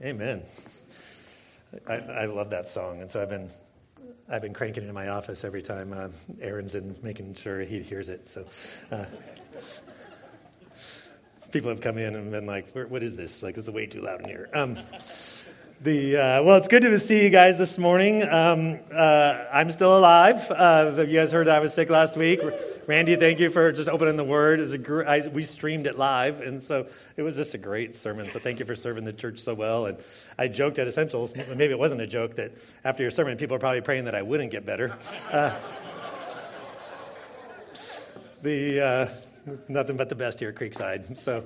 Amen. I, I, love that song, and so I've been I've been cranking it in my office every time uh, Aaron's in, making sure he hears it. So uh, people have come in and been like, "What is this? Like, it's way too loud in here." Um, the uh, well, it's good to see you guys this morning. Um, uh, I'm still alive. Uh, you guys heard I was sick last week. Randy, thank you for just opening the Word. It was a gr- I, we streamed it live, and so it was just a great sermon. So thank you for serving the church so well. And I joked at Essentials, maybe it wasn't a joke, that after your sermon, people are probably praying that I wouldn't get better. Uh, the uh, nothing but the best here at Creekside. So.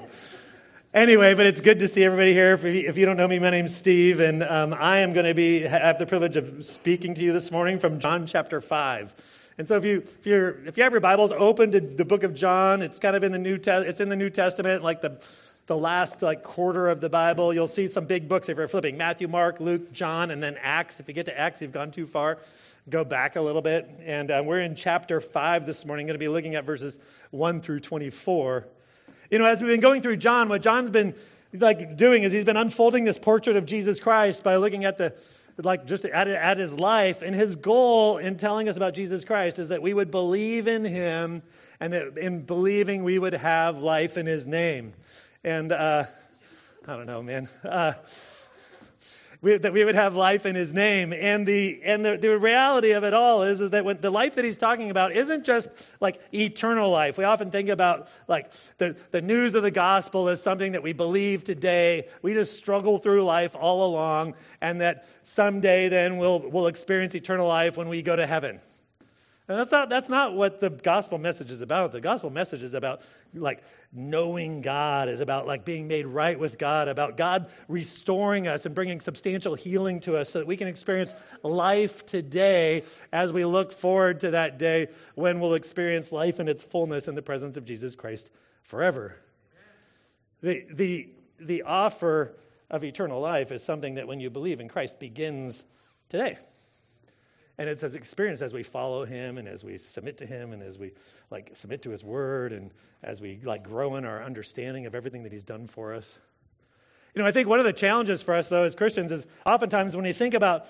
Anyway, but it's good to see everybody here. If you, don't know me, my name's Steve, and um, I am going to be have the privilege of speaking to you this morning from John chapter five. And so, if you if you if you have your Bibles open to the book of John, it's kind of in the New Te- it's in the New Testament, like the the last like quarter of the Bible. You'll see some big books if you're flipping Matthew, Mark, Luke, John, and then Acts. If you get to Acts, you've gone too far. Go back a little bit, and uh, we're in chapter five this morning. Going to be looking at verses one through twenty four. You know, as we've been going through John, what John's been like doing is he's been unfolding this portrait of Jesus Christ by looking at the like just at, at his life. And his goal in telling us about jesus christ is that we would believe in him and that in believing we would have life in his name. And uh, i don't know man. Uh, we, that we would have life in his name. And the, and the, the reality of it all is, is that when, the life that he's talking about isn't just like eternal life. We often think about like the, the news of the gospel as something that we believe today. We just struggle through life all along, and that someday then we'll, we'll experience eternal life when we go to heaven. And that's not, that's not what the gospel message is about. The gospel message is about like knowing God, is about like being made right with God, about God restoring us and bringing substantial healing to us so that we can experience life today as we look forward to that day when we'll experience life in its fullness in the presence of Jesus Christ forever. The, the, the offer of eternal life is something that when you believe in Christ begins today and it's as experienced as we follow him and as we submit to him and as we like submit to his word and as we like grow in our understanding of everything that he's done for us. You know i think one of the challenges for us though as christians is oftentimes when you think about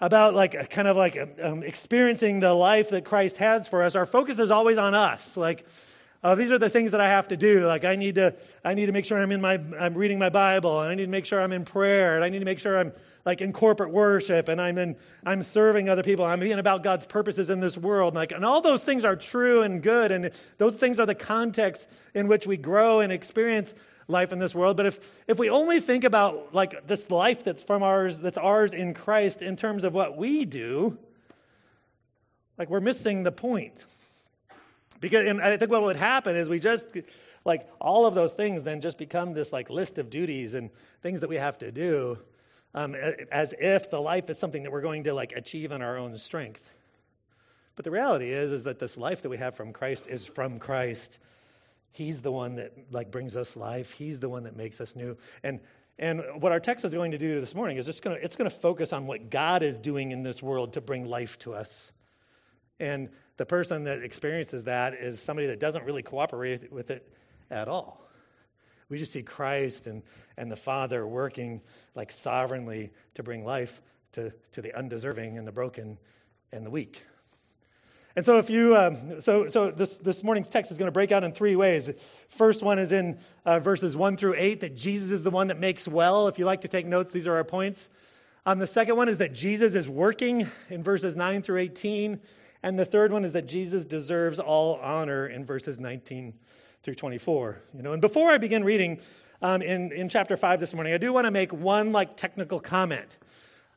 about like kind of like um, experiencing the life that christ has for us our focus is always on us. Like uh, these are the things that I have to do. Like I need to, I need to make sure I'm in my, I'm reading my Bible, and I need to make sure I'm in prayer, and I need to make sure I'm like in corporate worship, and I'm in, I'm serving other people. I'm being about God's purposes in this world, like, and all those things are true and good, and those things are the context in which we grow and experience life in this world. But if if we only think about like this life that's from ours, that's ours in Christ, in terms of what we do, like we're missing the point. Because, and I think what would happen is we just, like, all of those things then just become this, like, list of duties and things that we have to do um, as if the life is something that we're going to, like, achieve in our own strength. But the reality is, is that this life that we have from Christ is from Christ. He's the one that, like, brings us life. He's the one that makes us new. And, and what our text is going to do this morning is just going to, it's going to focus on what God is doing in this world to bring life to us. And the person that experiences that is somebody that doesn't really cooperate with it at all. We just see Christ and, and the Father working like sovereignly to bring life to, to the undeserving and the broken and the weak. And so, if you, um, so, so this, this morning's text is going to break out in three ways. First one is in uh, verses one through eight that Jesus is the one that makes well. If you like to take notes, these are our points. Um, the second one is that Jesus is working in verses nine through 18. And the third one is that Jesus deserves all honor in verses 19 through 24. You know, and before I begin reading um, in, in chapter 5 this morning, I do want to make one like technical comment.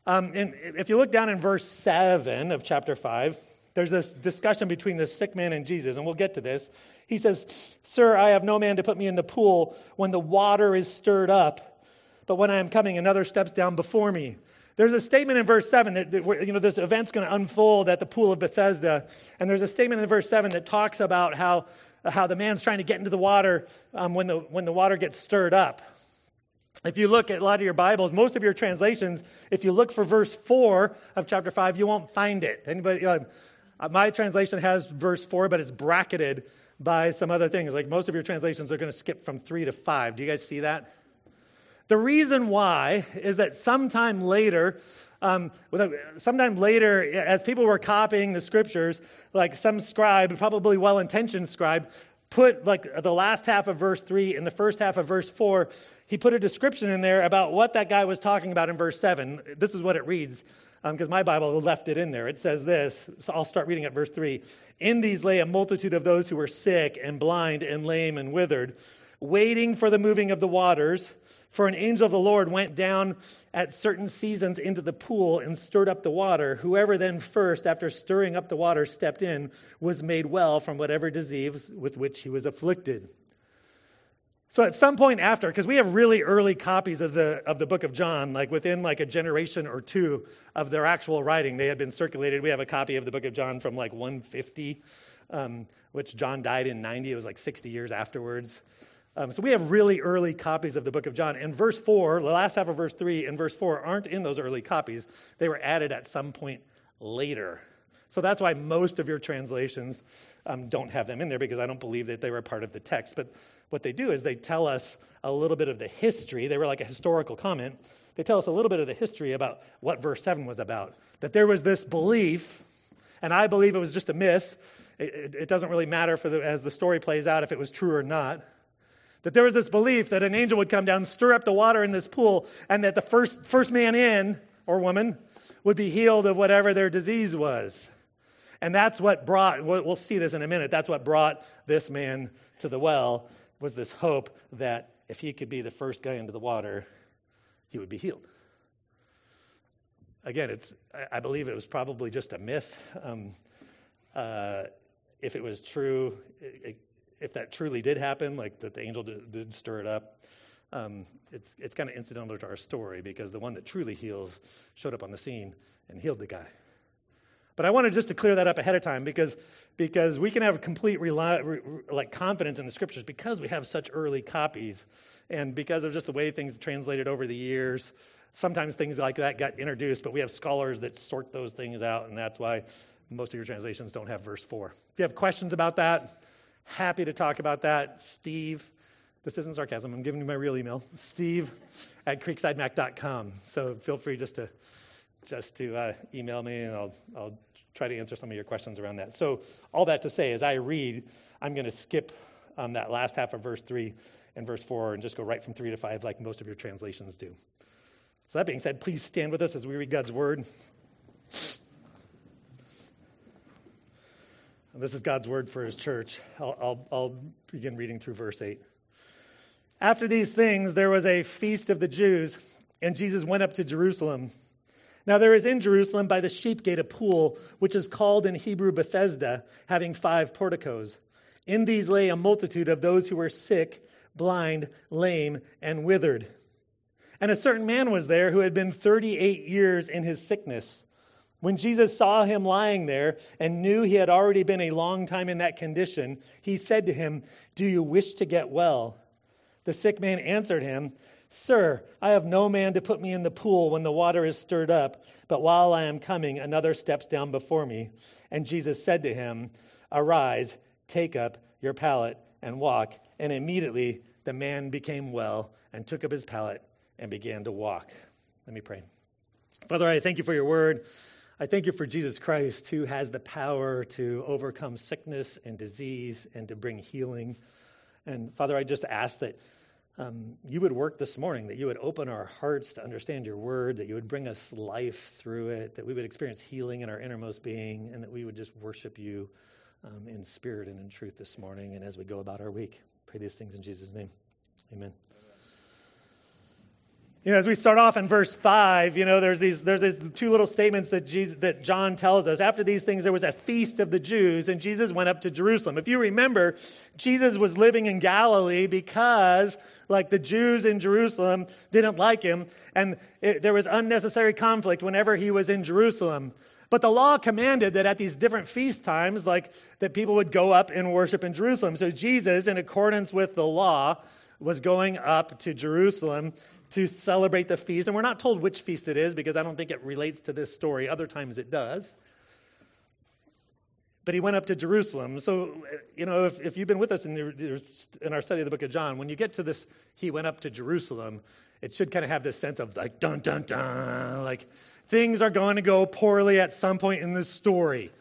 Um, and if you look down in verse 7 of chapter 5, there's this discussion between the sick man and Jesus, and we'll get to this. He says, Sir, I have no man to put me in the pool when the water is stirred up, but when I am coming, another steps down before me. There's a statement in verse 7 that, you know, this event's going to unfold at the pool of Bethesda. And there's a statement in verse 7 that talks about how, how the man's trying to get into the water um, when, the, when the water gets stirred up. If you look at a lot of your Bibles, most of your translations, if you look for verse 4 of chapter 5, you won't find it. Anybody, uh, my translation has verse 4, but it's bracketed by some other things. Like most of your translations are going to skip from 3 to 5. Do you guys see that? The reason why is that sometime later, um, sometime later, as people were copying the scriptures, like some scribe, probably well intentioned scribe, put like the last half of verse 3 and the first half of verse 4 he put a description in there about what that guy was talking about in verse 7 this is what it reads because um, my bible left it in there. It says this so i'll start reading at verse 3 in these lay a multitude of those who were sick and blind and lame and withered waiting for the moving of the waters for an angel of the Lord went down at certain seasons into the pool and stirred up the water. Whoever then first, after stirring up the water, stepped in, was made well from whatever disease with which he was afflicted. So at some point after, because we have really early copies of the, of the book of John, like within like a generation or two of their actual writing, they had been circulated. We have a copy of the book of John from like 150, um, which John died in 90. It was like 60 years afterwards. Um, so we have really early copies of the book of John. And verse 4, the last half of verse 3 and verse 4 aren't in those early copies. They were added at some point later. So that's why most of your translations um, don't have them in there because I don't believe that they were part of the text. But what they do is they tell us a little bit of the history. They were like a historical comment. They tell us a little bit of the history about what verse 7 was about. That there was this belief, and I believe it was just a myth. It, it, it doesn't really matter for the, as the story plays out if it was true or not that there was this belief that an angel would come down, stir up the water in this pool, and that the first, first man in, or woman, would be healed of whatever their disease was. And that's what brought, we'll see this in a minute, that's what brought this man to the well, was this hope that if he could be the first guy into the water, he would be healed. Again, it's, I believe it was probably just a myth. Um, uh, if it was true, it, if that truly did happen, like that the angel did, did stir it up, um, it's, it's kind of incidental to our story because the one that truly heals showed up on the scene and healed the guy. But I wanted just to clear that up ahead of time because, because we can have complete rely, re, like confidence in the scriptures because we have such early copies and because of just the way things translated over the years. Sometimes things like that got introduced, but we have scholars that sort those things out, and that's why most of your translations don't have verse 4. If you have questions about that, Happy to talk about that. Steve, this isn't sarcasm, I'm giving you my real email, steve at creeksidemac.com. So feel free just to, just to uh, email me and I'll, I'll try to answer some of your questions around that. So, all that to say, as I read, I'm going to skip um, that last half of verse 3 and verse 4 and just go right from 3 to 5 like most of your translations do. So, that being said, please stand with us as we read God's word. This is God's word for his church. I'll, I'll, I'll, begin reading through verse 8. After these things, there was a feast of the Jews, and Jesus went up to Jerusalem. Now, there is in Jerusalem by the sheep gate a pool, which is called in Hebrew Bethesda, having five porticos. In these lay a multitude of those who were sick, blind, lame, and withered. And a certain man was there who had been 38 years in his sickness. When Jesus saw him lying there and knew he had already been a long time in that condition, he said to him, Do you wish to get well? The sick man answered him, Sir, I have no man to put me in the pool when the water is stirred up, but while I am coming, another steps down before me. And Jesus said to him, Arise, take up your pallet, and walk. And immediately the man became well and took up his pallet and began to walk. Let me pray. Father, I thank you for your word. I thank you for Jesus Christ, who has the power to overcome sickness and disease and to bring healing. And Father, I just ask that um, you would work this morning, that you would open our hearts to understand your word, that you would bring us life through it, that we would experience healing in our innermost being, and that we would just worship you um, in spirit and in truth this morning and as we go about our week. Pray these things in Jesus' name. Amen. You know, as we start off in verse 5, you know, there's these, there's these two little statements that, Jesus, that John tells us. After these things, there was a feast of the Jews, and Jesus went up to Jerusalem. If you remember, Jesus was living in Galilee because, like, the Jews in Jerusalem didn't like him, and it, there was unnecessary conflict whenever he was in Jerusalem. But the law commanded that at these different feast times, like, that people would go up and worship in Jerusalem. So Jesus, in accordance with the law, was going up to Jerusalem to celebrate the feast. And we're not told which feast it is because I don't think it relates to this story. Other times it does. But he went up to Jerusalem. So, you know, if, if you've been with us in, the, in our study of the book of John, when you get to this, he went up to Jerusalem, it should kind of have this sense of like, dun, dun, dun, like things are going to go poorly at some point in this story.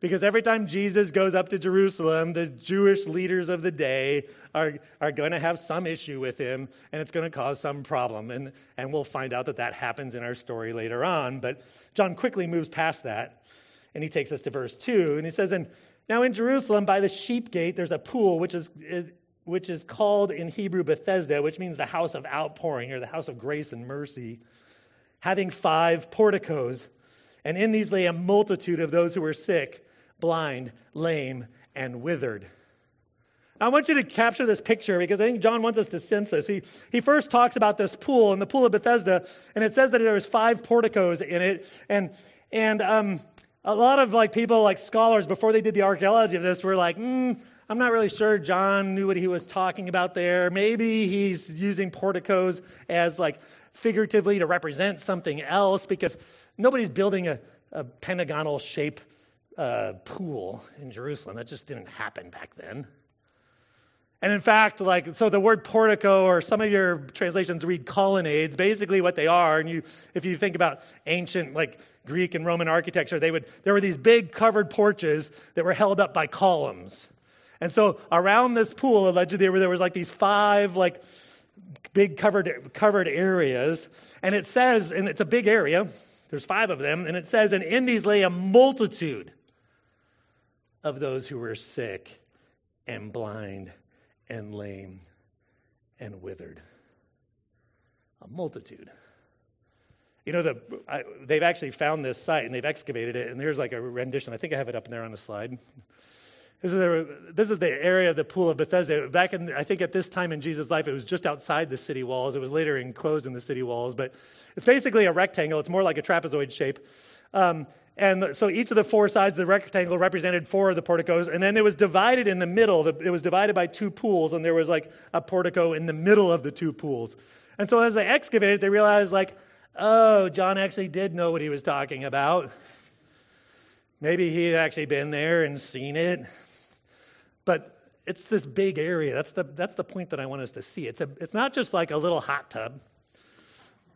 Because every time Jesus goes up to Jerusalem, the Jewish leaders of the day are, are going to have some issue with him, and it's going to cause some problem. And, and we'll find out that that happens in our story later on. But John quickly moves past that, and he takes us to verse 2, and he says, And now in Jerusalem, by the sheep gate, there's a pool, which is, which is called in Hebrew Bethesda, which means the house of outpouring, or the house of grace and mercy, having five porticos. And in these lay a multitude of those who were sick blind, lame, and withered. I want you to capture this picture because I think John wants us to sense this. He, he first talks about this pool in the pool of Bethesda, and it says that there was five porticos in it. And, and um, a lot of like people, like scholars, before they did the archaeology of this, were like, mm, I'm not really sure John knew what he was talking about there. Maybe he's using porticos as like figuratively to represent something else because nobody's building a, a pentagonal shape uh, pool in Jerusalem. That just didn't happen back then. And in fact, like, so the word portico, or some of your translations read colonnades, basically what they are, and you, if you think about ancient, like, Greek and Roman architecture, they would, there were these big covered porches that were held up by columns. And so around this pool, allegedly, there was like these five, like, big covered, covered areas. And it says, and it's a big area, there's five of them, and it says, and in these lay a multitude of those who were sick and blind and lame and withered. A multitude. You know, the, I, they've actually found this site and they've excavated it, and there's like a rendition. I think I have it up there on the slide. This is, a, this is the area of the pool of Bethesda. Back in, I think at this time in Jesus' life, it was just outside the city walls. It was later enclosed in the city walls, but it's basically a rectangle. It's more like a trapezoid shape. Um, and so each of the four sides of the rectangle represented four of the porticos. And then it was divided in the middle. It was divided by two pools, and there was like a portico in the middle of the two pools. And so as they excavated, they realized, like, oh, John actually did know what he was talking about. Maybe he had actually been there and seen it. But it's this big area. That's the, that's the point that I want us to see. It's, a, it's not just like a little hot tub.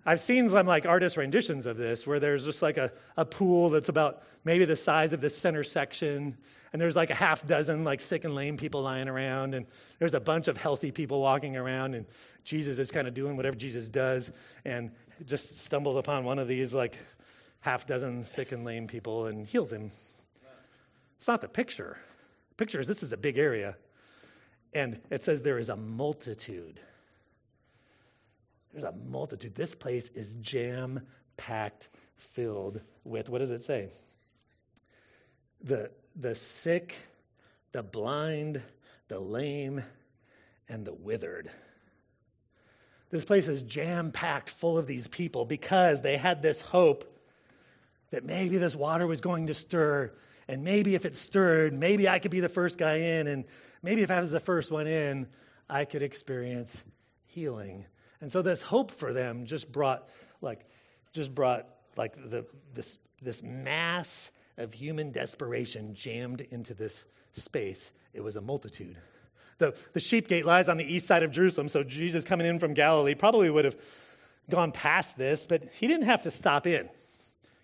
I've seen some like artist renditions of this where there's just like a, a pool that's about maybe the size of the center section, and there's like a half dozen like sick and lame people lying around, and there's a bunch of healthy people walking around, and Jesus is kind of doing whatever Jesus does, and just stumbles upon one of these like half dozen sick and lame people and heals him. It's not the picture. The picture is this is a big area, and it says there is a multitude. There's a multitude. This place is jam packed, filled with, what does it say? The, the sick, the blind, the lame, and the withered. This place is jam packed full of these people because they had this hope that maybe this water was going to stir. And maybe if it stirred, maybe I could be the first guy in. And maybe if I was the first one in, I could experience healing. And so this hope for them just brought like just brought like the this this mass of human desperation jammed into this space. It was a multitude. The, the sheep gate lies on the east side of Jerusalem, so Jesus coming in from Galilee probably would have gone past this, but he didn't have to stop in.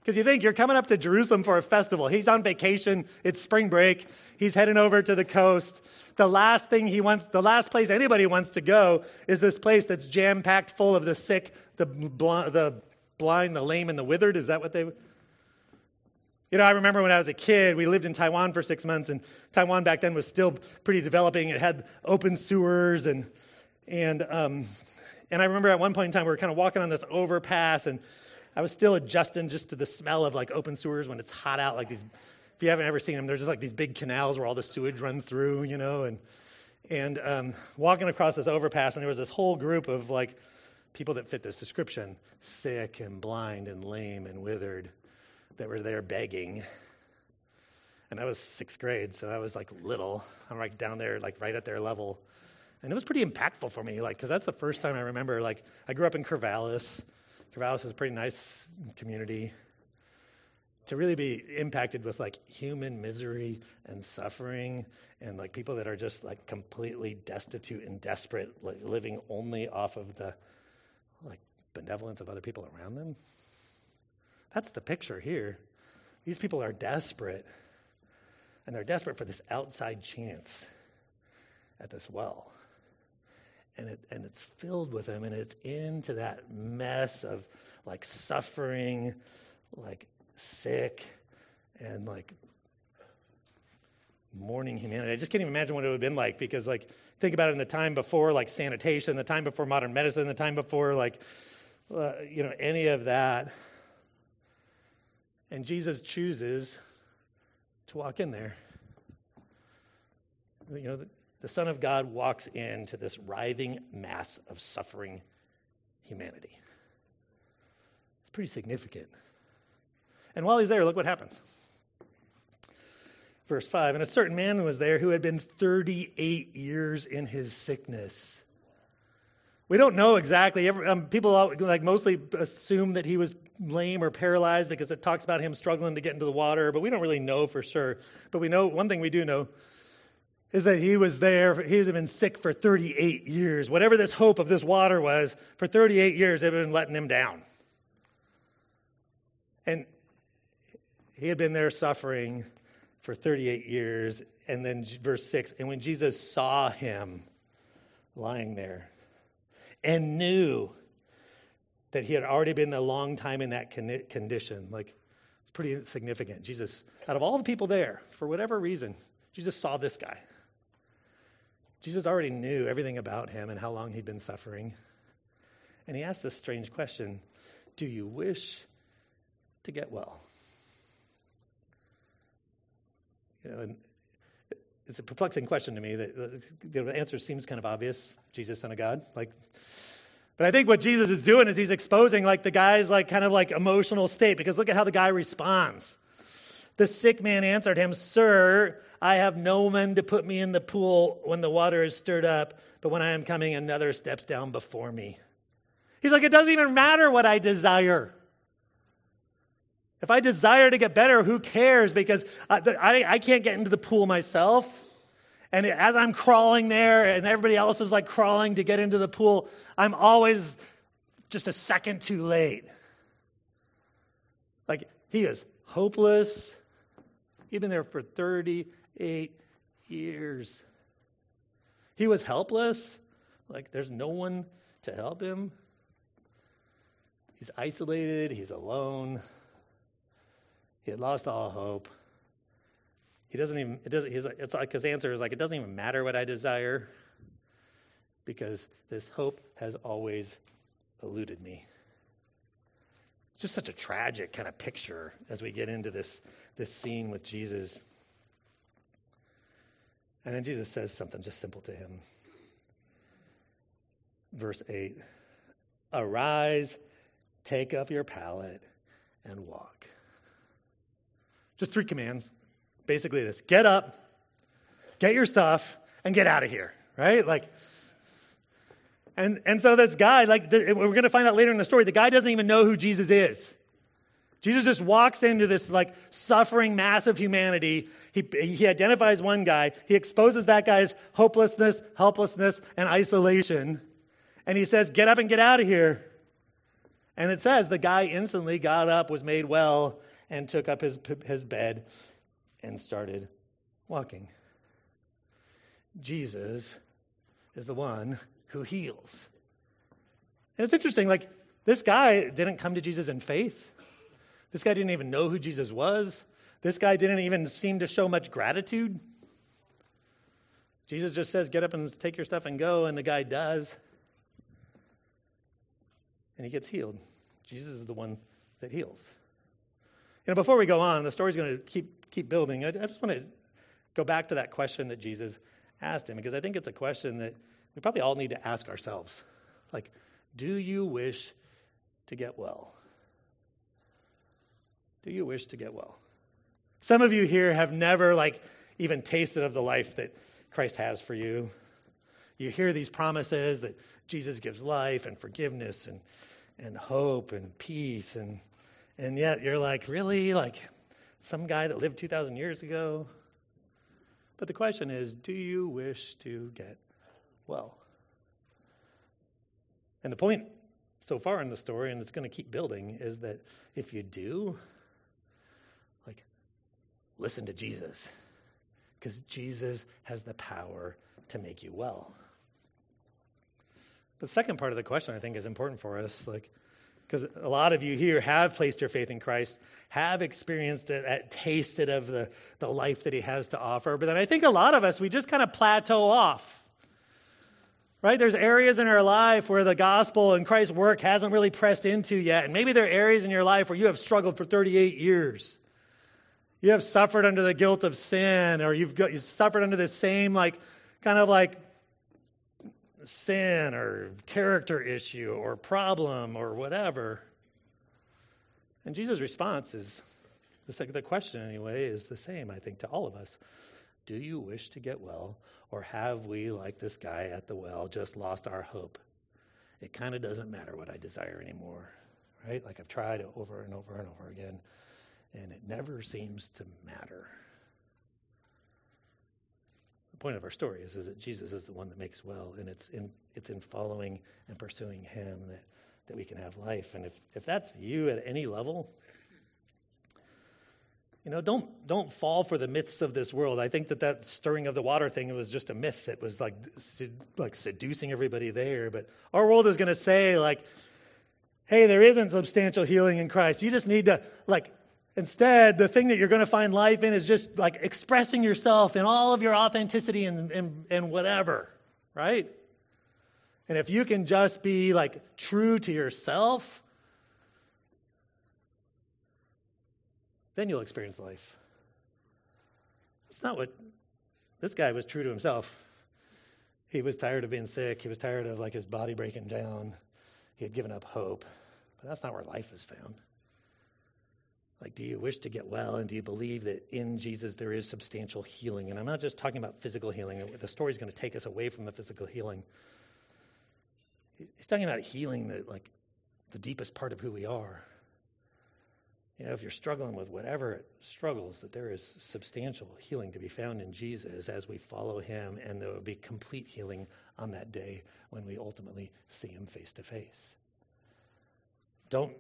Because you think you're coming up to Jerusalem for a festival. He's on vacation. It's spring break. He's heading over to the coast. The last thing he wants, the last place anybody wants to go is this place that's jam packed full of the sick, the, bl- the blind, the lame, and the withered. Is that what they. You know, I remember when I was a kid, we lived in Taiwan for six months, and Taiwan back then was still pretty developing. It had open sewers, and, and, um, and I remember at one point in time, we were kind of walking on this overpass, and I was still adjusting just to the smell of like open sewers when it's hot out. Like these, if you haven't ever seen them, they're just like these big canals where all the sewage runs through, you know, and and um, walking across this overpass, and there was this whole group of like people that fit this description: sick and blind and lame and withered, that were there begging. And I was sixth grade, so I was like little. I'm like down there, like right at their level. And it was pretty impactful for me, like, because that's the first time I remember, like, I grew up in Corvallis. Corvallis is a pretty nice community. To really be impacted with like human misery and suffering and like people that are just like completely destitute and desperate, like living only off of the like benevolence of other people around them. That's the picture here. These people are desperate, and they're desperate for this outside chance at this well. And, it, and it's filled with them, and it's into that mess of like suffering, like sick, and like mourning humanity. I just can't even imagine what it would have been like because, like, think about it in the time before, like, sanitation, the time before modern medicine, the time before, like, uh, you know, any of that. And Jesus chooses to walk in there. You know, the, Son of God walks into this writhing mass of suffering humanity. It's pretty significant. And while he's there, look what happens. Verse 5 And a certain man was there who had been 38 years in his sickness. We don't know exactly. Um, people like mostly assume that he was lame or paralyzed because it talks about him struggling to get into the water, but we don't really know for sure. But we know one thing we do know is that he was there. He had been sick for 38 years. Whatever this hope of this water was, for 38 years, it had been letting him down. And he had been there suffering for 38 years. And then verse 6 and when Jesus saw him lying there and knew that he had already been a long time in that condition, like it's pretty significant. Jesus, out of all the people there, for whatever reason, Jesus saw this guy. Jesus already knew everything about him and how long he'd been suffering. And he asked this strange question Do you wish to get well? You know, it's a perplexing question to me. That the answer seems kind of obvious: Jesus, Son of God. Like, but I think what Jesus is doing is he's exposing like the guy's like kind of like emotional state because look at how the guy responds. The sick man answered him, Sir, I have no man to put me in the pool when the water is stirred up, but when I am coming, another steps down before me. He's like, It doesn't even matter what I desire. If I desire to get better, who cares? Because I, I, I, can't get into the pool myself. And as I'm crawling there and everybody else is like crawling to get into the pool, I'm always just a second too late. Like he is hopeless. He'd been there for 38 years. He was helpless. Like there's no one to help him. He's isolated, he's alone. He had lost all hope. He doesn't even, it doesn't, he's, it's like his answer is like, it doesn't even matter what I desire because this hope has always eluded me. Just such a tragic kind of picture as we get into this, this scene with Jesus. And then Jesus says something just simple to him. Verse 8 Arise, take up your pallet, and walk. Just three commands. Basically, this get up, get your stuff, and get out of here, right? Like, and, and so this guy, like, the, we're going to find out later in the story, the guy doesn't even know who Jesus is. Jesus just walks into this like suffering mass of humanity. He, he identifies one guy. He exposes that guy's hopelessness, helplessness, and isolation. And he says, Get up and get out of here. And it says the guy instantly got up, was made well, and took up his, his bed and started walking. Jesus is the one who heals. And it's interesting, like, this guy didn't come to Jesus in faith. This guy didn't even know who Jesus was. This guy didn't even seem to show much gratitude. Jesus just says, Get up and take your stuff and go, and the guy does. And he gets healed. Jesus is the one that heals. You know, before we go on, the story's going to keep keep building. I, I just want to go back to that question that Jesus asked him because I think it's a question that we probably all need to ask ourselves. Like, do you wish to get well? Do you wish to get well? Some of you here have never like even tasted of the life that Christ has for you. You hear these promises that Jesus gives life and forgiveness and, and hope and peace and and yet you're like, really? Like some guy that lived 2,000 years ago? But the question is do you wish to get well? And the point so far in the story, and it's going to keep building, is that if you do, listen to Jesus, because Jesus has the power to make you well. The second part of the question I think is important for us, like, because a lot of you here have placed your faith in Christ, have experienced it, tasted of the, the life that he has to offer. But then I think a lot of us, we just kind of plateau off. Right? There's areas in our life where the gospel and Christ's work hasn't really pressed into yet. And maybe there are areas in your life where you have struggled for 38 years. You have suffered under the guilt of sin, or you've, got, you've suffered under the same, like, kind of like sin or character issue or problem or whatever. And Jesus' response is the, question, anyway, is the same, I think, to all of us. Do you wish to get well, or have we, like this guy at the well, just lost our hope? It kind of doesn't matter what I desire anymore, right? Like I've tried it over and over and over again, and it never seems to matter The point of our story is, is that Jesus is the one that makes well, and it's in, it's in following and pursuing him that, that we can have life. And if, if that's you at any level, you know, don't, don't fall for the myths of this world. I think that that stirring of the water thing was just a myth that was like, like seducing everybody there. But our world is going to say, like, hey, there isn't substantial healing in Christ. You just need to, like, Instead, the thing that you're going to find life in is just like expressing yourself in all of your authenticity and, and, and whatever, right? And if you can just be like true to yourself, then you'll experience life. That's not what this guy was true to himself. He was tired of being sick. He was tired of like his body breaking down. He had given up hope. But that's not where life is found. Like, do you wish to get well? And do you believe that in Jesus there is substantial healing? And I'm not just talking about physical healing. The story is going to take us away from the physical healing. He's talking about healing the, like, the deepest part of who we are. You know, if you're struggling with whatever struggles, that there is substantial healing to be found in Jesus as we follow him, and there will be complete healing on that day when we ultimately see him face to face. Don't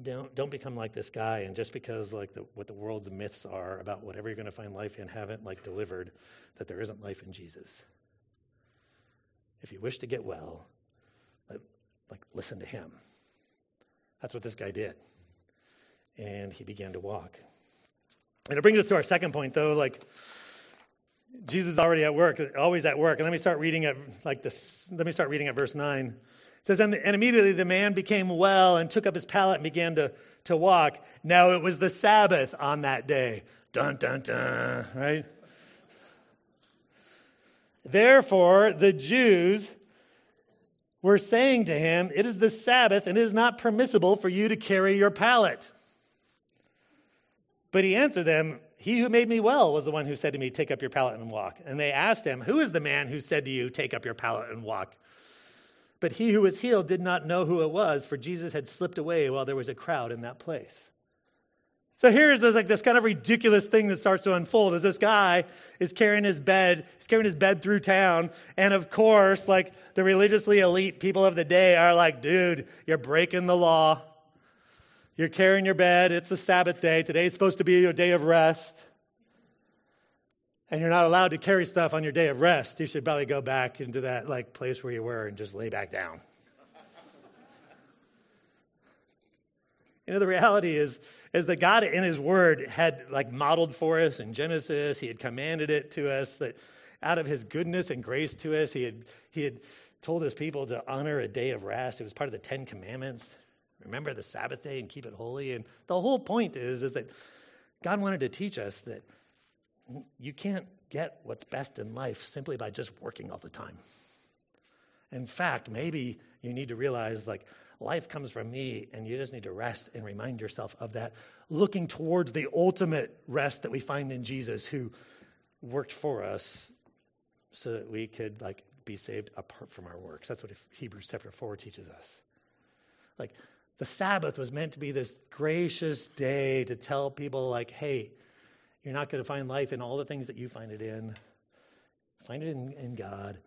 don't don't become like this guy and just because like the, what the world's myths are about whatever you're going to find life in haven't like delivered that there isn't life in jesus. If you wish to get well like, like listen to him. That's what this guy did. And he began to walk. And it brings us to our second point though like jesus is already at work always at work. And let me start reading at like this let me start reading at verse 9 it says, and, and immediately the man became well and took up his pallet and began to, to walk. Now it was the Sabbath on that day. Dun, dun, dun, right? Therefore, the Jews were saying to him, It is the Sabbath, and it is not permissible for you to carry your pallet. But he answered them, He who made me well was the one who said to me, Take up your pallet and walk. And they asked him, Who is the man who said to you, Take up your pallet and walk? But he who was healed did not know who it was, for Jesus had slipped away while there was a crowd in that place. So here's this like this kind of ridiculous thing that starts to unfold as this guy is carrying his bed, he's carrying his bed through town, and of course, like the religiously elite people of the day are like, dude, you're breaking the law. You're carrying your bed. It's the Sabbath day. Today's supposed to be your day of rest and you're not allowed to carry stuff on your day of rest, you should probably go back into that like place where you were and just lay back down. you know, the reality is, is that God in His Word had like modeled for us in Genesis. He had commanded it to us that out of His goodness and grace to us, He had He had told His people to honor a day of rest. It was part of the Ten Commandments. Remember the Sabbath day and keep it holy. And the whole point is, is that God wanted to teach us that you can't get what's best in life simply by just working all the time. In fact, maybe you need to realize like life comes from me and you just need to rest and remind yourself of that, looking towards the ultimate rest that we find in Jesus who worked for us so that we could like be saved apart from our works. That's what Hebrews chapter 4 teaches us. Like the Sabbath was meant to be this gracious day to tell people like, hey, you're not going to find life in all the things that you find it in. Find it in, in God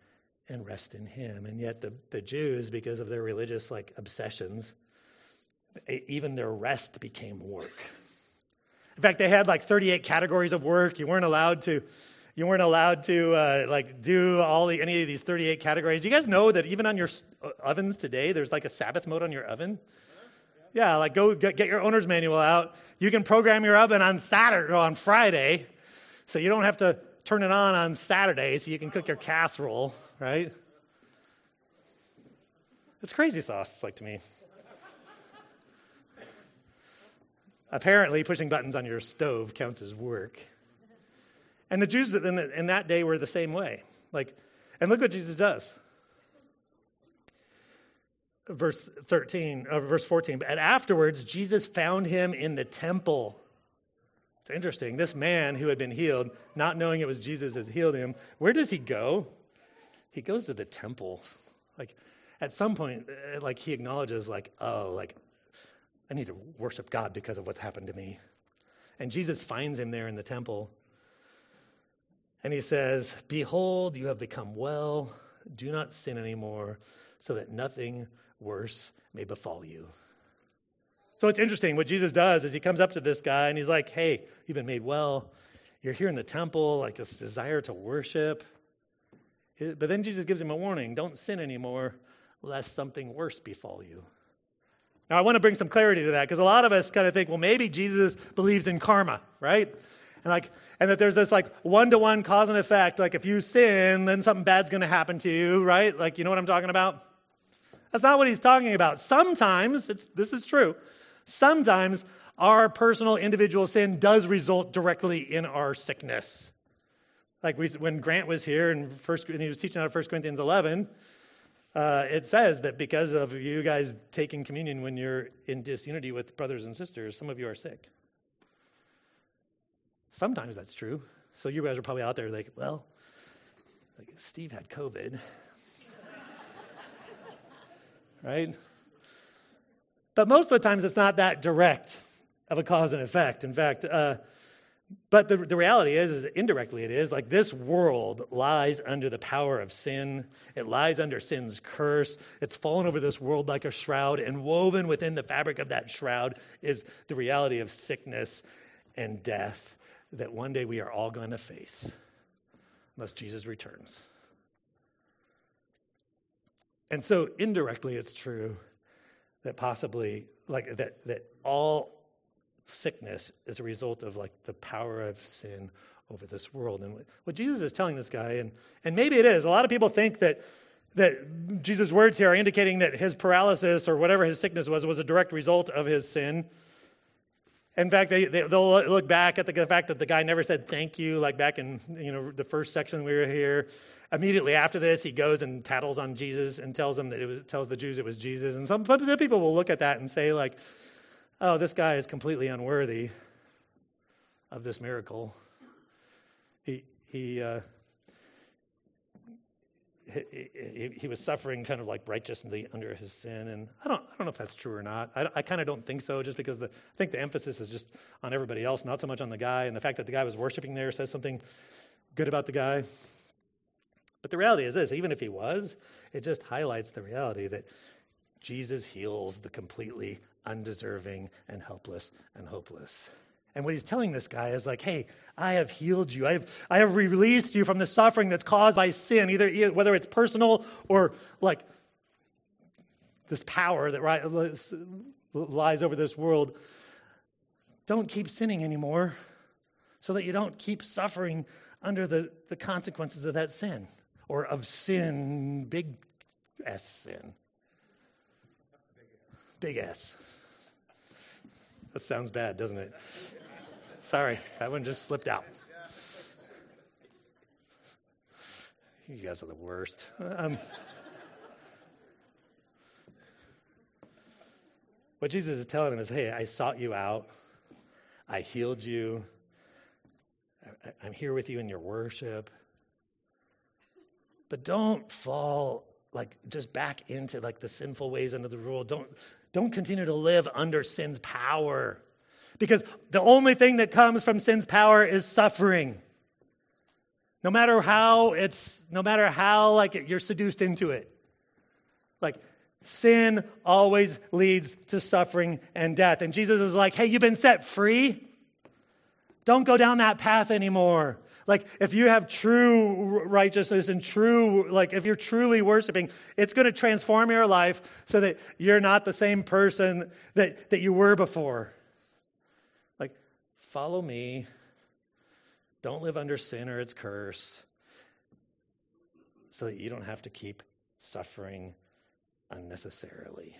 and rest in him. And yet the, the Jews, because of their religious like obsessions, even their rest became work. In fact, they had like 38 categories of work. You weren't allowed to you weren't allowed to uh, like do all the, any of these 38 categories. You guys know that even on your uh, ovens today, there's like a Sabbath mode on your oven? Yeah, like go get, get your owner's manual out. You can program your oven on Saturday on Friday, so you don't have to turn it on on Saturday, so you can cook your casserole, right? It's crazy sauce, it's like to me. Apparently, pushing buttons on your stove counts as work. And the Jews in that day were the same way. Like, and look what Jesus does. Verse 13, or uh, verse 14. And afterwards, Jesus found him in the temple. It's interesting. This man who had been healed, not knowing it was Jesus has healed him, where does he go? He goes to the temple. Like, at some point, uh, like, he acknowledges, like, oh, like, I need to worship God because of what's happened to me. And Jesus finds him there in the temple. And he says, Behold, you have become well. Do not sin anymore, so that nothing worse may befall you. So it's interesting. What Jesus does is he comes up to this guy and he's like, Hey, you've been made well. You're here in the temple, like this desire to worship. But then Jesus gives him a warning don't sin anymore, lest something worse befall you. Now, I want to bring some clarity to that because a lot of us kind of think, well, maybe Jesus believes in karma, right? And like, and that there's this like one to one cause and effect. Like, if you sin, then something bad's going to happen to you, right? Like, you know what I'm talking about? That's not what he's talking about. Sometimes, this is true, sometimes our personal individual sin does result directly in our sickness. Like we, when Grant was here and, first, and he was teaching out of 1 Corinthians 11, uh, it says that because of you guys taking communion when you're in disunity with brothers and sisters, some of you are sick. Sometimes that's true. So you guys are probably out there like, well, like Steve had COVID. Right? But most of the times it's not that direct of a cause and effect. In fact, uh, but the, the reality is, is indirectly it is like this world lies under the power of sin. It lies under sin's curse. It's fallen over this world like a shroud, and woven within the fabric of that shroud is the reality of sickness and death that one day we are all going to face unless Jesus returns. And so indirectly it's true that possibly like that that all sickness is a result of like the power of sin over this world. And what Jesus is telling this guy, and, and maybe it is, a lot of people think that that Jesus' words here are indicating that his paralysis or whatever his sickness was was a direct result of his sin. In fact, they, they, will look back at the, fact that the guy never said thank you, like back in you know the first section we were here. Immediately after this, he goes and tattles on Jesus and tells them that it was, tells the Jews it was Jesus. And some, some people will look at that and say like, "Oh, this guy is completely unworthy of this miracle." He he. Uh, he, he, was suffering kind of like righteously under his sin. And I don't, I don't know if that's true or not. I, I kind of don't think so, just because the, I think the emphasis is just on everybody else, not so much on the guy. And the fact that the guy was worshiping there says something good about the guy. But the reality is this even if he was, it just highlights the reality that Jesus heals the completely undeserving and helpless and hopeless. And what he's telling this guy is like, hey, I have healed you. I have, I have released you from the suffering that's caused by sin, either whether it's personal or like this power that lies over this world. Don't keep sinning anymore so that you don't keep suffering under the, the consequences of that sin or of sin, big S sin. Big S. That sounds bad, doesn't it? Sorry, that one just slipped out. You guys are the worst. Um, what Jesus is telling him is hey, I sought you out, I healed you, I'm here with you in your worship. But don't fall like just back into like the sinful ways under the rule. Don't don't continue to live under sin's power. Because the only thing that comes from sin's power is suffering. No matter how it's, no matter how like you're seduced into it. Like sin always leads to suffering and death. And Jesus is like, hey, you've been set free. Don't go down that path anymore. Like, if you have true righteousness and true, like, if you're truly worshiping, it's going to transform your life so that you're not the same person that, that you were before. Follow me. Don't live under sin or its curse so that you don't have to keep suffering unnecessarily.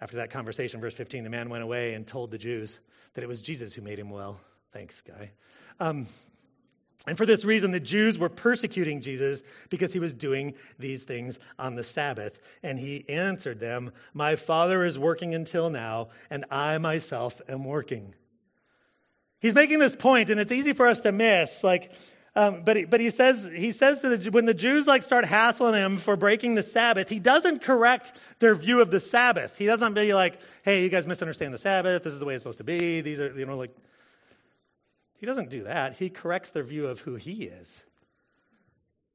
After that conversation, verse 15, the man went away and told the Jews that it was Jesus who made him well. Thanks, guy. Um, and for this reason, the Jews were persecuting Jesus because he was doing these things on the Sabbath. And he answered them, My Father is working until now, and I myself am working. He's making this point, and it's easy for us to miss. Like, um, but, he, but he says, he says to the, when the Jews like start hassling him for breaking the Sabbath, he doesn't correct their view of the Sabbath. He doesn't be like, hey, you guys misunderstand the Sabbath. This is the way it's supposed to be. These are, you know, like, he doesn't do that. He corrects their view of who he is.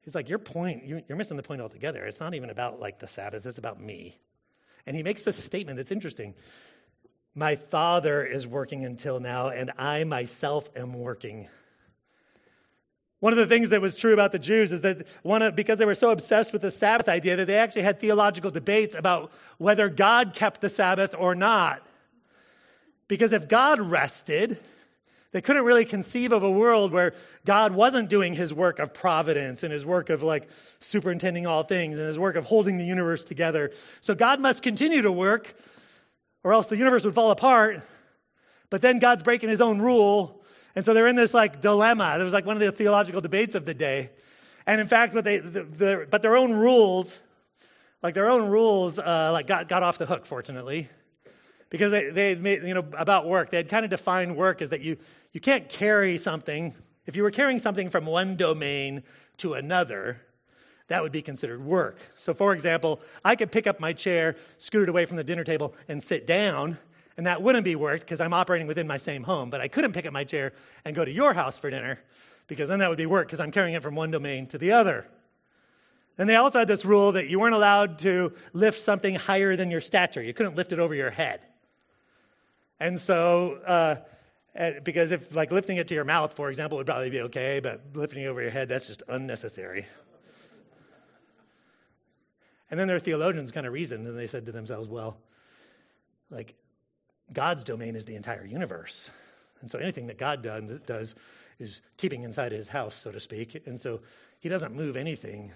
He's like, your point, you're missing the point altogether. It's not even about like the Sabbath, it's about me. And he makes this statement that's interesting. My father is working until now, and I myself am working. One of the things that was true about the Jews is that one of, because they were so obsessed with the Sabbath idea that they actually had theological debates about whether God kept the Sabbath or not. Because if God rested, they couldn't really conceive of a world where God wasn't doing his work of providence and his work of like superintending all things and his work of holding the universe together. So God must continue to work or else the universe would fall apart. But then God's breaking his own rule and so they're in this like dilemma. It was like one of the theological debates of the day. And in fact, what they, the, the, but their own rules, like their own rules, uh, like got, got off the hook, fortunately. Because they, they made, you know, about work, they had kind of defined work as that you, you can't carry something. If you were carrying something from one domain to another, that would be considered work. So, for example, I could pick up my chair, scoot it away from the dinner table, and sit down, and that wouldn't be work because I'm operating within my same home. But I couldn't pick up my chair and go to your house for dinner because then that would be work because I'm carrying it from one domain to the other. And they also had this rule that you weren't allowed to lift something higher than your stature. You couldn't lift it over your head. And so, uh, because if like lifting it to your mouth, for example, would probably be okay, but lifting it over your head, that's just unnecessary. And then their theologians kind of reasoned and they said to themselves, well, like God's domain is the entire universe. And so anything that God does is keeping inside his house, so to speak. And so he doesn't move anything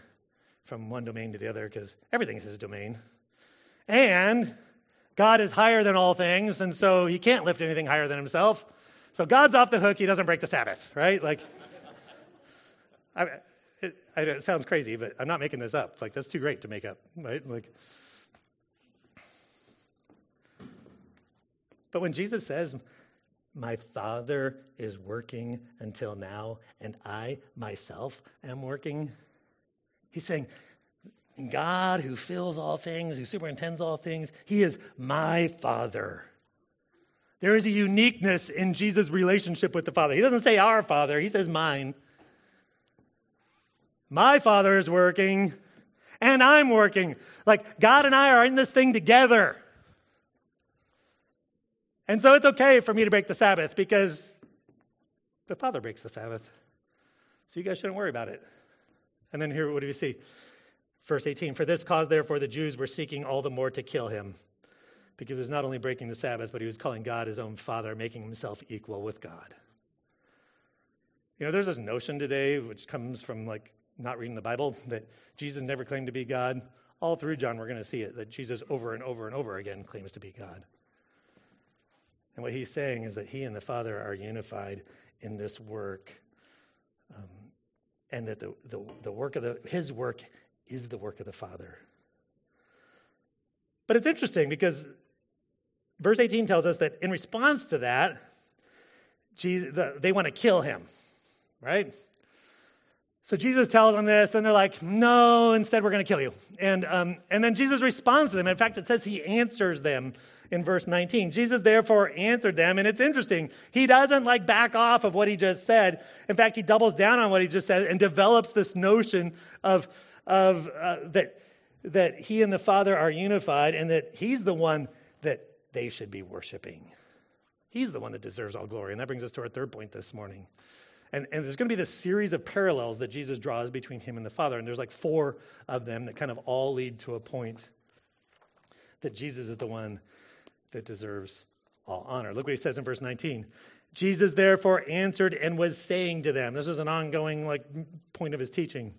from one domain to the other because everything is his domain. And God is higher than all things, and so he can't lift anything higher than himself. So God's off the hook. He doesn't break the Sabbath, right? Like, I, it, it sounds crazy, but I'm not making this up. Like, that's too great to make up, right? Like, But when Jesus says, My Father is working until now, and I myself am working, he's saying, God who fills all things, who superintends all things, he is my Father. There is a uniqueness in Jesus' relationship with the Father. He doesn't say our Father, he says mine. My Father is working, and I'm working. Like God and I are in this thing together. And so it's okay for me to break the Sabbath because the Father breaks the Sabbath. So you guys shouldn't worry about it. And then here, what do we see? Verse 18 For this cause, therefore, the Jews were seeking all the more to kill him, because he was not only breaking the Sabbath, but he was calling God his own Father, making himself equal with God. You know, there's this notion today, which comes from like not reading the Bible, that Jesus never claimed to be God. All through John, we're going to see it, that Jesus over and over and over again claims to be God. And what he's saying is that he and the Father are unified in this work, um, and that the, the, the work of the, his work is the work of the Father. But it's interesting because verse 18 tells us that in response to that, Jesus, the, they want to kill him, right? So Jesus tells them this, then they're like, no, instead we're going to kill you. And, um, and then Jesus responds to them. In fact, it says he answers them in verse 19. Jesus therefore answered them, and it's interesting. He doesn't like back off of what he just said. In fact, he doubles down on what he just said and develops this notion of, of uh, that, that he and the Father are unified and that he's the one that they should be worshiping. He's the one that deserves all glory. And that brings us to our third point this morning. And, and there's going to be this series of parallels that Jesus draws between him and the Father. And there's like four of them that kind of all lead to a point that Jesus is the one that deserves all honor. Look what he says in verse 19. Jesus therefore answered and was saying to them, this is an ongoing like point of his teaching.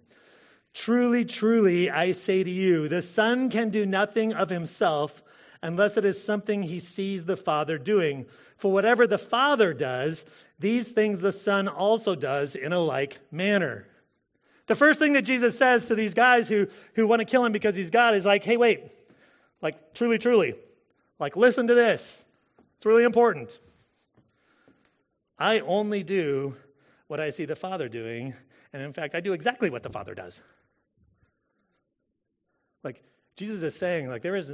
Truly, truly, I say to you, the Son can do nothing of himself unless it is something he sees the Father doing. For whatever the Father does, these things the Son also does in a like manner. The first thing that Jesus says to these guys who, who want to kill him because he's God is like, hey, wait, like, truly, truly, like, listen to this. It's really important. I only do what I see the Father doing, and in fact, I do exactly what the Father does. Like, Jesus is saying, like, there is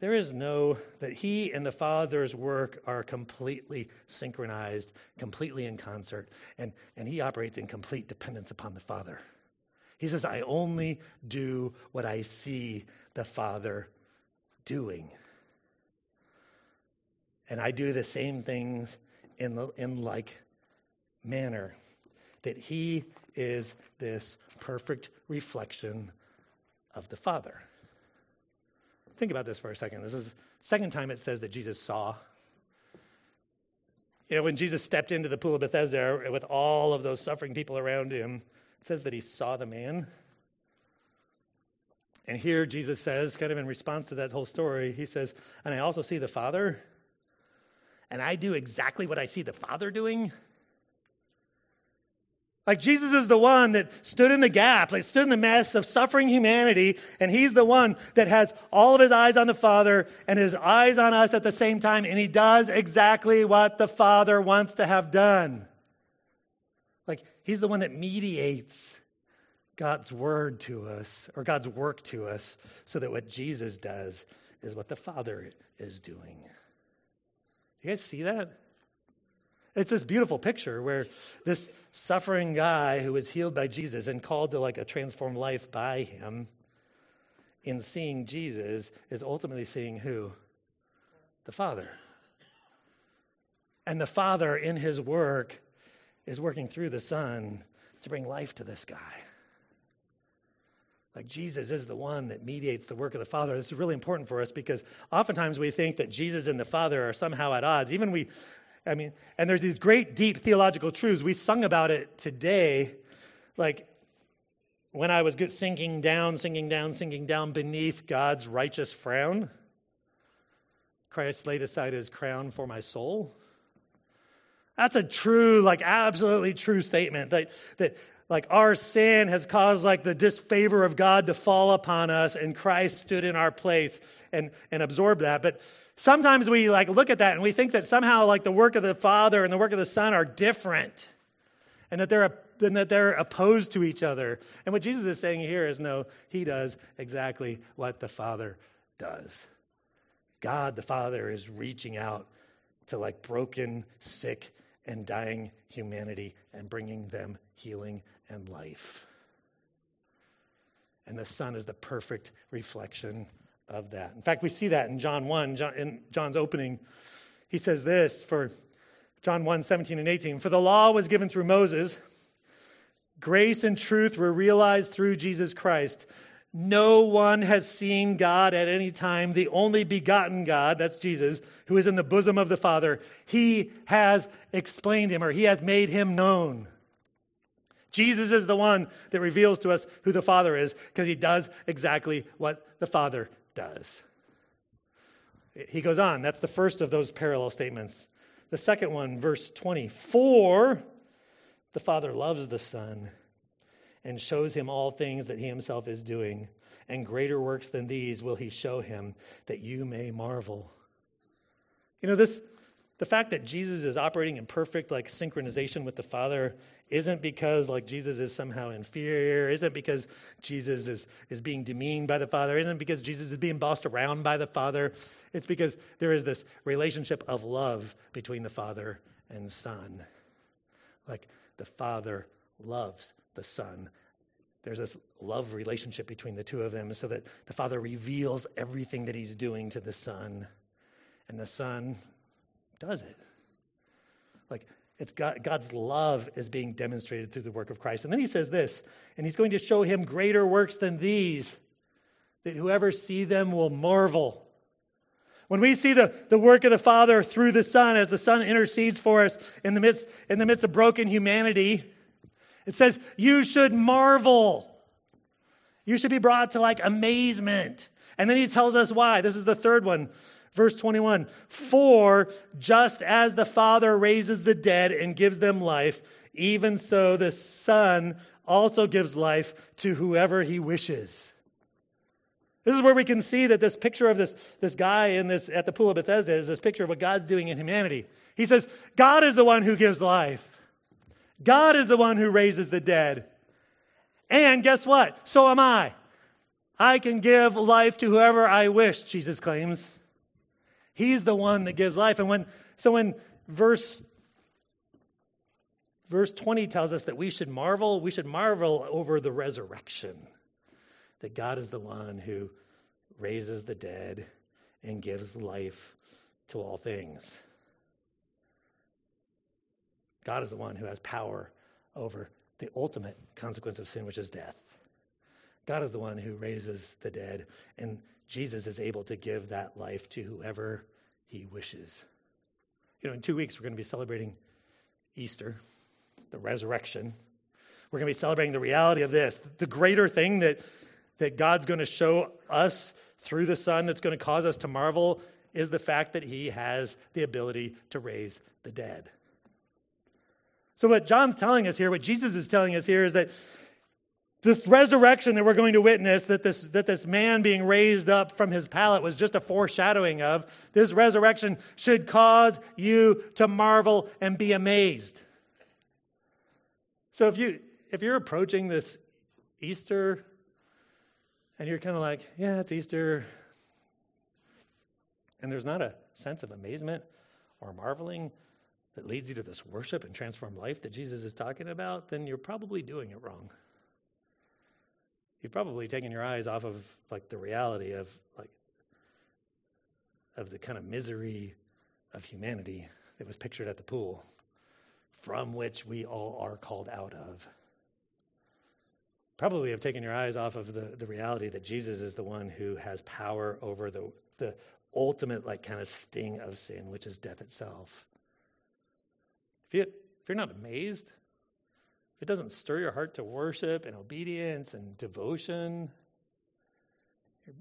there is no, that he and the Father's work are completely synchronized, completely in concert, and, and he operates in complete dependence upon the Father. He says, I only do what I see the Father doing. And I do the same things in, the, in like manner. That he is this perfect reflection of the Father. Think about this for a second. This is the second time it says that Jesus saw. You know, when Jesus stepped into the pool of Bethesda with all of those suffering people around him, it says that he saw the man. And here Jesus says, kind of in response to that whole story, he says, And I also see the Father, and I do exactly what I see the Father doing. Like Jesus is the one that stood in the gap, like stood in the mess of suffering humanity, and he's the one that has all of his eyes on the Father and his eyes on us at the same time, and he does exactly what the Father wants to have done. Like he's the one that mediates God's word to us, or God's work to us, so that what Jesus does is what the Father is doing. You guys see that? It's this beautiful picture where this suffering guy who was healed by Jesus and called to like a transformed life by him, in seeing Jesus, is ultimately seeing who? The Father. And the Father, in his work, is working through the Son to bring life to this guy. Like Jesus is the one that mediates the work of the Father. This is really important for us because oftentimes we think that Jesus and the Father are somehow at odds. Even we, I mean, and there's these great, deep theological truths. We sung about it today. Like when I was sinking down, sinking down, sinking down beneath God's righteous frown, Christ laid aside his crown for my soul. That's a true, like absolutely true statement. That, that like our sin has caused like the disfavor of God to fall upon us, and Christ stood in our place and, and absorbed that. But sometimes we like look at that and we think that somehow like the work of the Father and the work of the Son are different and that they're, and that they're opposed to each other. And what Jesus is saying here is no, he does exactly what the Father does. God the Father is reaching out to like broken, sick, and dying humanity and bringing them healing and life. And the Son is the perfect reflection of that. In fact, we see that in John 1, John, in John's opening. He says this for John 1 17 and 18 For the law was given through Moses, grace and truth were realized through Jesus Christ. No one has seen God at any time, the only begotten God, that's Jesus, who is in the bosom of the Father. He has explained him or he has made him known. Jesus is the one that reveals to us who the Father is because he does exactly what the Father does. He goes on. That's the first of those parallel statements. The second one, verse 24 the Father loves the Son and shows him all things that he himself is doing. And greater works than these will he show him that you may marvel. You know, this, the fact that Jesus is operating in perfect like synchronization with the Father isn't because like Jesus is somehow inferior, isn't because Jesus is, is being demeaned by the Father, isn't because Jesus is being bossed around by the Father. It's because there is this relationship of love between the Father and Son. Like the Father loves the Son. There's this love relationship between the two of them so that the Father reveals everything that He's doing to the Son. And the Son does it. Like it's God, God's love is being demonstrated through the work of Christ. And then he says this, and he's going to show him greater works than these, that whoever see them will marvel. When we see the, the work of the Father through the Son, as the Son intercedes for us in the midst, in the midst of broken humanity, it says, you should marvel. You should be brought to like amazement. And then he tells us why. This is the third one. Verse 21 For just as the Father raises the dead and gives them life, even so the Son also gives life to whoever he wishes. This is where we can see that this picture of this, this guy in this at the pool of Bethesda is this picture of what God's doing in humanity. He says, God is the one who gives life. God is the one who raises the dead. And guess what? So am I. I can give life to whoever I wish, Jesus claims. He's the one that gives life. And when so when verse verse 20 tells us that we should marvel, we should marvel over the resurrection. That God is the one who raises the dead and gives life to all things. God is the one who has power over the ultimate consequence of sin, which is death. God is the one who raises the dead, and Jesus is able to give that life to whoever he wishes. You know, in two weeks, we're going to be celebrating Easter, the resurrection. We're going to be celebrating the reality of this the greater thing that, that God's going to show us through the Son that's going to cause us to marvel is the fact that he has the ability to raise the dead. So, what John's telling us here, what Jesus is telling us here, is that this resurrection that we're going to witness, that this, that this man being raised up from his pallet was just a foreshadowing of, this resurrection should cause you to marvel and be amazed. So if you if you're approaching this Easter and you're kind of like, yeah, it's Easter, and there's not a sense of amazement or marveling that leads you to this worship and transformed life that Jesus is talking about, then you're probably doing it wrong. You've probably taken your eyes off of like the reality of like of the kind of misery of humanity that was pictured at the pool from which we all are called out of. Probably have taken your eyes off of the, the reality that jesus is the one who has power over the, the ultimate like kind of sting of sin which is death itself if, you, if you're not amazed if it doesn't stir your heart to worship and obedience and devotion, you're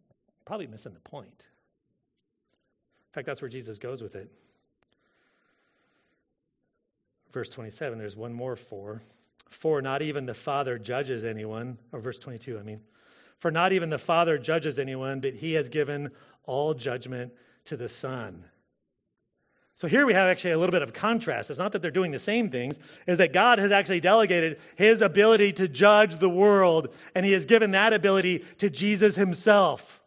probably missing the point. In fact, that's where Jesus goes with it. Verse 27, there's one more for. For not even the Father judges anyone, or verse 22, I mean. For not even the Father judges anyone, but he has given all judgment to the Son so here we have actually a little bit of contrast. It's not that they're doing the same things, is that God has actually delegated his ability to judge the world, and he has given that ability to Jesus himself.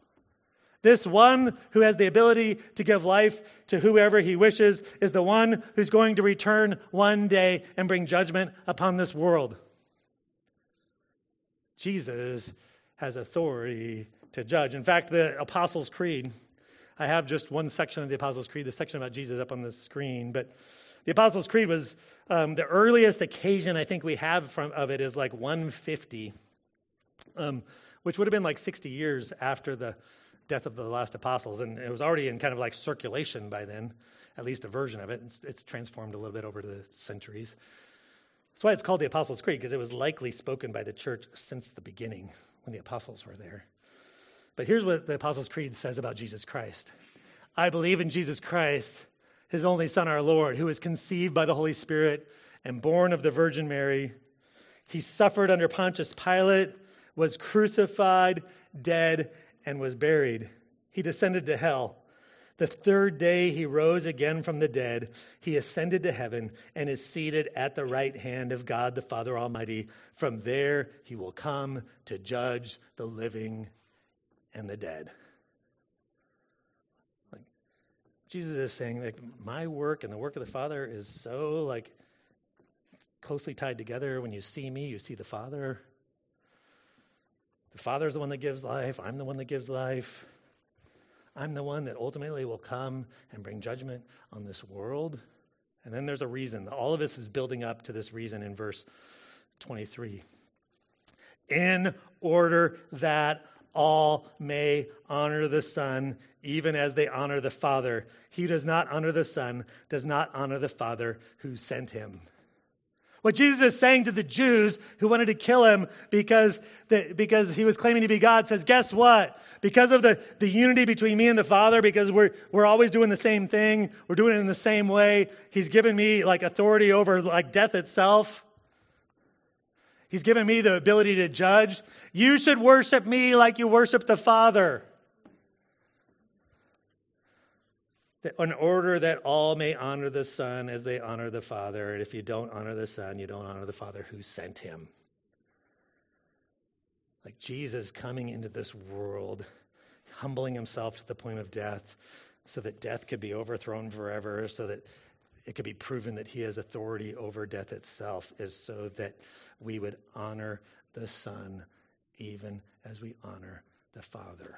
This one who has the ability to give life to whoever he wishes is the one who's going to return one day and bring judgment upon this world. Jesus has authority to judge. In fact, the Apostles' Creed I have just one section of the Apostles' Creed, the section about Jesus up on the screen. But the Apostles' Creed was um, the earliest occasion I think we have from, of it is like 150, um, which would have been like 60 years after the death of the last apostles. And it was already in kind of like circulation by then, at least a version of it. It's, it's transformed a little bit over the centuries. That's why it's called the Apostles' Creed, because it was likely spoken by the church since the beginning when the apostles were there. But here's what the Apostles' Creed says about Jesus Christ I believe in Jesus Christ, his only Son, our Lord, who was conceived by the Holy Spirit and born of the Virgin Mary. He suffered under Pontius Pilate, was crucified, dead, and was buried. He descended to hell. The third day he rose again from the dead. He ascended to heaven and is seated at the right hand of God the Father Almighty. From there he will come to judge the living and the dead. Like Jesus is saying, like, my work and the work of the Father is so like closely tied together. When you see me, you see the Father. The Father is the one that gives life. I'm the one that gives life. I'm the one that ultimately will come and bring judgment on this world. And then there's a reason. All of this is building up to this reason in verse 23. In order that all may honor the Son, even as they honor the Father. He who does not honor the Son does not honor the Father who sent him. What Jesus is saying to the Jews who wanted to kill him because, the, because he was claiming to be God says, guess what? Because of the, the unity between me and the Father, because we're, we're always doing the same thing, we're doing it in the same way, he's given me like authority over like death itself. He's given me the ability to judge. You should worship me like you worship the Father. in order that all may honor the Son as they honor the Father. And if you don't honor the Son, you don't honor the Father who sent him. Like Jesus coming into this world, humbling himself to the point of death, so that death could be overthrown forever, so that it could be proven that he has authority over death itself, is so that we would honor the Son even as we honor the Father.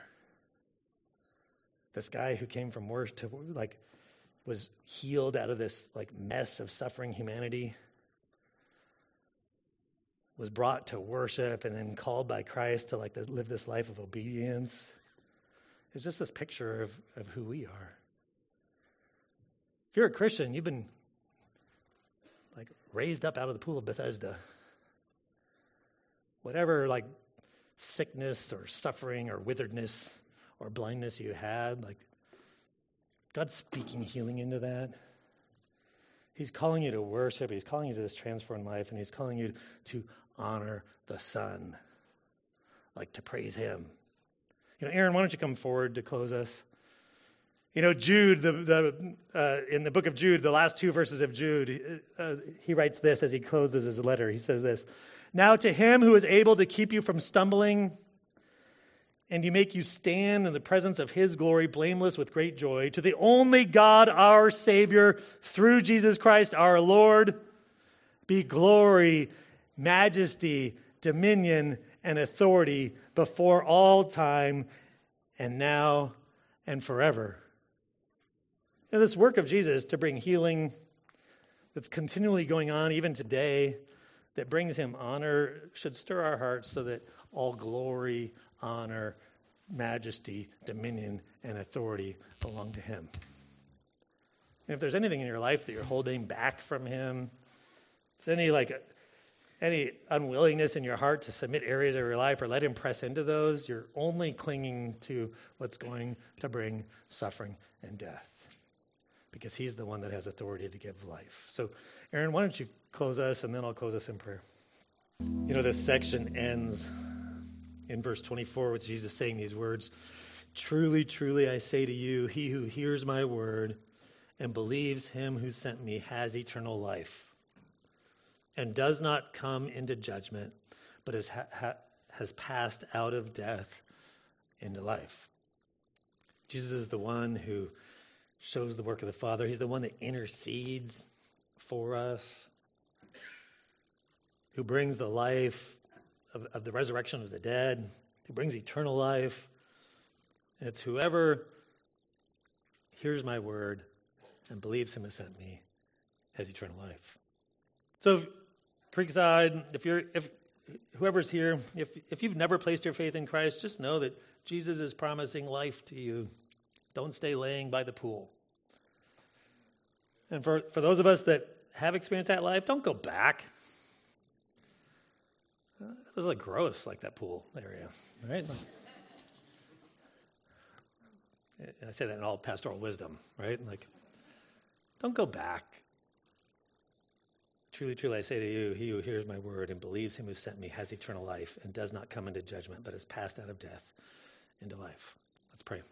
This guy who came from worse to like was healed out of this like mess of suffering humanity was brought to worship and then called by Christ to like live this life of obedience. It's just this picture of, of who we are. If you're a Christian, you've been like raised up out of the pool of Bethesda. Whatever like sickness or suffering or witheredness or blindness you had, like God's speaking healing into that. He's calling you to worship. He's calling you to this transformed life, and He's calling you to honor the Son, like to praise Him. You know, Aaron, why don't you come forward to close us? You know, Jude, the, the, uh, in the book of Jude, the last two verses of Jude, uh, he writes this as he closes his letter. He says this Now to him who is able to keep you from stumbling and you make you stand in the presence of his glory, blameless with great joy, to the only God, our Savior, through Jesus Christ our Lord, be glory, majesty, dominion, and authority before all time, and now and forever. Now, this work of Jesus to bring healing that's continually going on even today, that brings him honor, should stir our hearts so that all glory, honor, majesty, dominion, and authority belong to Him. And if there's anything in your life that you're holding back from Him, if any like any unwillingness in your heart to submit areas of your life or let Him press into those, you're only clinging to what's going to bring suffering and death. Because He's the one that has authority to give life. So, Aaron, why don't you close us, and then I'll close us in prayer. You know, this section ends in verse 24 with Jesus saying these words Truly, truly, I say to you, he who hears my word and believes him who sent me has eternal life and does not come into judgment, but has, ha- has passed out of death into life. Jesus is the one who shows the work of the Father, He's the one that intercedes for us, who brings the life of, of the resurrection of the dead, who brings eternal life. It's whoever hears my word and believes him who sent me has eternal life. So, if, Creekside, if you're, if whoever's here, if if you've never placed your faith in Christ, just know that Jesus is promising life to you. Don't stay laying by the pool. And for, for those of us that have experienced that life, don't go back. It was like gross, like that pool area, right? Like, I say that in all pastoral wisdom, right? Like, don't go back. Truly, truly, I say to you, he who hears my word and believes him who sent me has eternal life and does not come into judgment, but is passed out of death into life. Let's pray.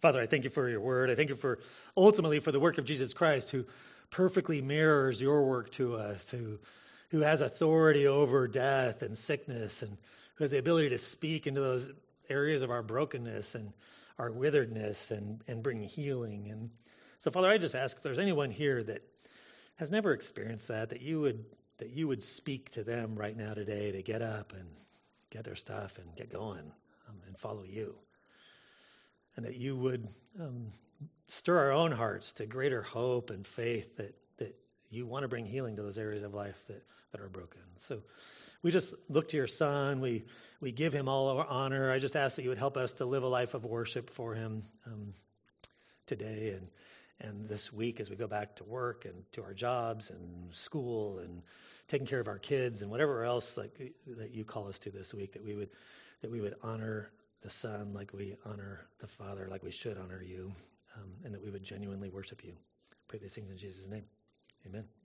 Father, I thank you for your word. I thank you for ultimately for the work of Jesus Christ, who perfectly mirrors your work to us, who, who has authority over death and sickness, and who has the ability to speak into those areas of our brokenness and our witheredness and, and bring healing. And so, Father, I just ask if there's anyone here that has never experienced that, that you would that you would speak to them right now today to get up and get their stuff and get going um, and follow you. And that you would um, stir our own hearts to greater hope and faith that, that you want to bring healing to those areas of life that, that are broken. So we just look to your son. We, we give him all our honor. I just ask that you would help us to live a life of worship for him um, today and, and this week as we go back to work and to our jobs and school and taking care of our kids and whatever else like that you call us to this week that we would that we would honor the son like we honor the father like we should honor you um, and that we would genuinely worship you. Pray these things in jesus name. Amen